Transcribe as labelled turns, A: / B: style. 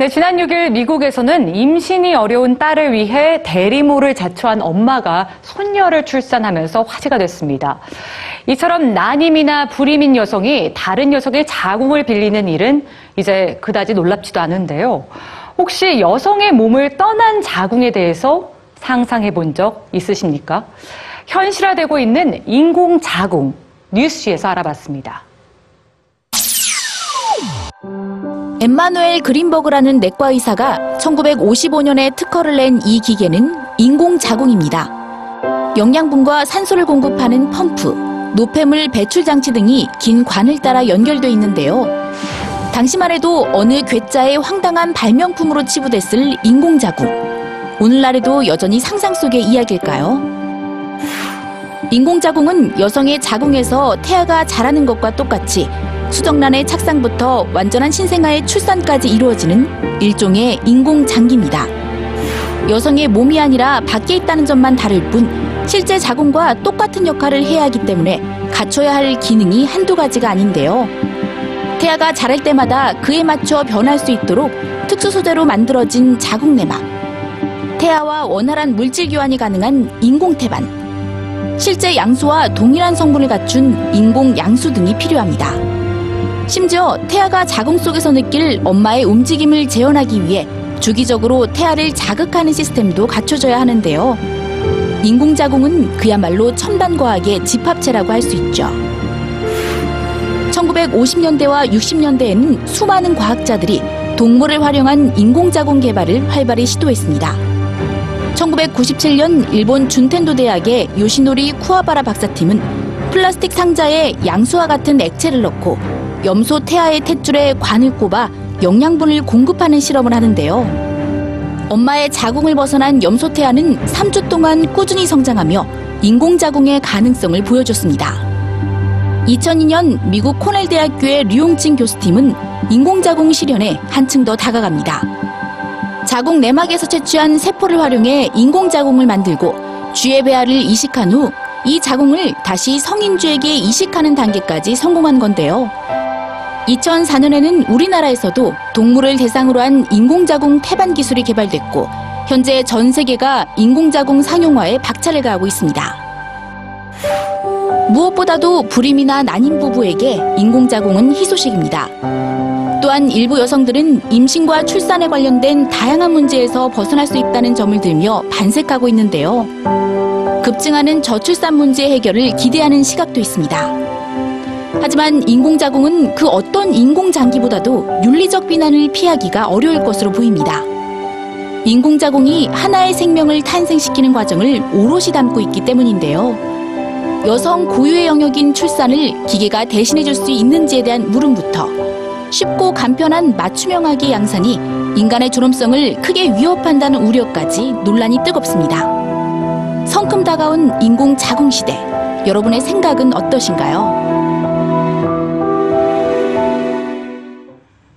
A: 네, 지난 6일 미국에서는 임신이 어려운 딸을 위해 대리모를 자초한 엄마가 손녀를 출산하면서 화제가 됐습니다. 이처럼 난임이나 불임인 여성이 다른 여성의 자궁을 빌리는 일은 이제 그다지 놀랍지도 않은데요. 혹시 여성의 몸을 떠난 자궁에 대해서 상상해 본 적 있으십니까? 현실화되고 있는 인공 자궁 뉴스에서 알아봤습니다.
B: 엠마누엘 그린버그라는 내과 의사가 1955년에 특허를 낸 이 기계는 인공 자궁입니다. 영양분과 산소를 공급하는 펌프, 노폐물 배출 장치 등이 긴 관을 따라 연결돼 있는데요. 당시만 해도 어느 괴짜의 황당한 발명품으로 치부됐을 인공 자궁. 오늘날에도 여전히 상상 속의 이야기일까요? 인공자궁은 여성의 자궁에서 태아가 자라는 것과 똑같이 수정란의 착상부터 완전한 신생아의 출산까지 이루어지는 일종의 인공장기입니다. 여성의 몸이 아니라 밖에 있다는 점만 다를 뿐 실제 자궁과 똑같은 역할을 해야 하기 때문에 갖춰야 할 기능이 한두 가지가 아닌데요. 태아가 자랄 때마다 그에 맞춰 변할 수 있도록 특수 소재로 만들어진 자궁 내막, 태아와 원활한 물질 교환이 가능한 인공 태반, 실제 양수와 동일한 성분을 갖춘 인공 양수 등이 필요합니다. 심지어 태아가 자궁 속에서 느낄 엄마의 움직임을 재현하기 위해 주기적으로 태아를 자극하는 시스템도 갖춰져야 하는데요. 인공자궁은 그야말로 첨단과학의 집합체라고 할 수 있죠. 1950년대와 60년대에는 수많은 과학자들이 동물을 활용한 인공자궁 개발을 활발히 시도했습니다. 1997년 일본 준텐도 대학의 요시노리 쿠와바라 박사팀은 플라스틱 상자에 양수와 같은 액체를 넣고 염소 태아의 탯줄에 관을 꼽아 영양분을 공급하는 실험을 하는데요. 엄마의 자궁을 벗어난 염소 태아는 3주 동안 꾸준히 성장하며 인공자궁의 가능성을 보여줬습니다. 2002년 미국 코넬 대학교의 류용진 교수팀은 인공자궁 실현에 한층 더 다가갑니다. 자궁 내막에서 채취한 세포를 활용해 인공자궁을 만들고 쥐의 배아를 이식한 후 이 자궁을 다시 성인 쥐에게 이식하는 단계까지 성공한 건데요. 2004년에는 우리나라에서도 동물을 대상으로 한 인공자궁 태반 기술이 개발됐고 현재 전 세계가 인공자궁 상용화에 박차를 가하고 있습니다. 무엇보다도 불임이나 난임 부부에게 인공자궁은 희소식입니다. 또한 일부 여성들은 임신과 출산에 관련된 다양한 문제에서 벗어날 수 있다는 점을 들며 반색하고 있는데요. 급증하는 저출산 문제 해결을 기대하는 시각도 있습니다. 하지만 인공자궁은 그 어떤 인공장기보다도 윤리적 비난을 피하기가 어려울 것으로 보입니다. 인공자궁이 하나의 생명을 탄생시키는 과정을 오롯이 담고 있기 때문인데요. 여성 고유의 영역인 출산을 기계가 대신해줄 수 있는지에 대한 물음부터 쉽고 간편한 맞춤형아기 양산이 인간의 존엄성을 크게 위협한다는 우려까지 논란이 뜨겁습니다. 성큼 다가온 인공 자궁 시대. 여러분의 생각은 어떠신가요?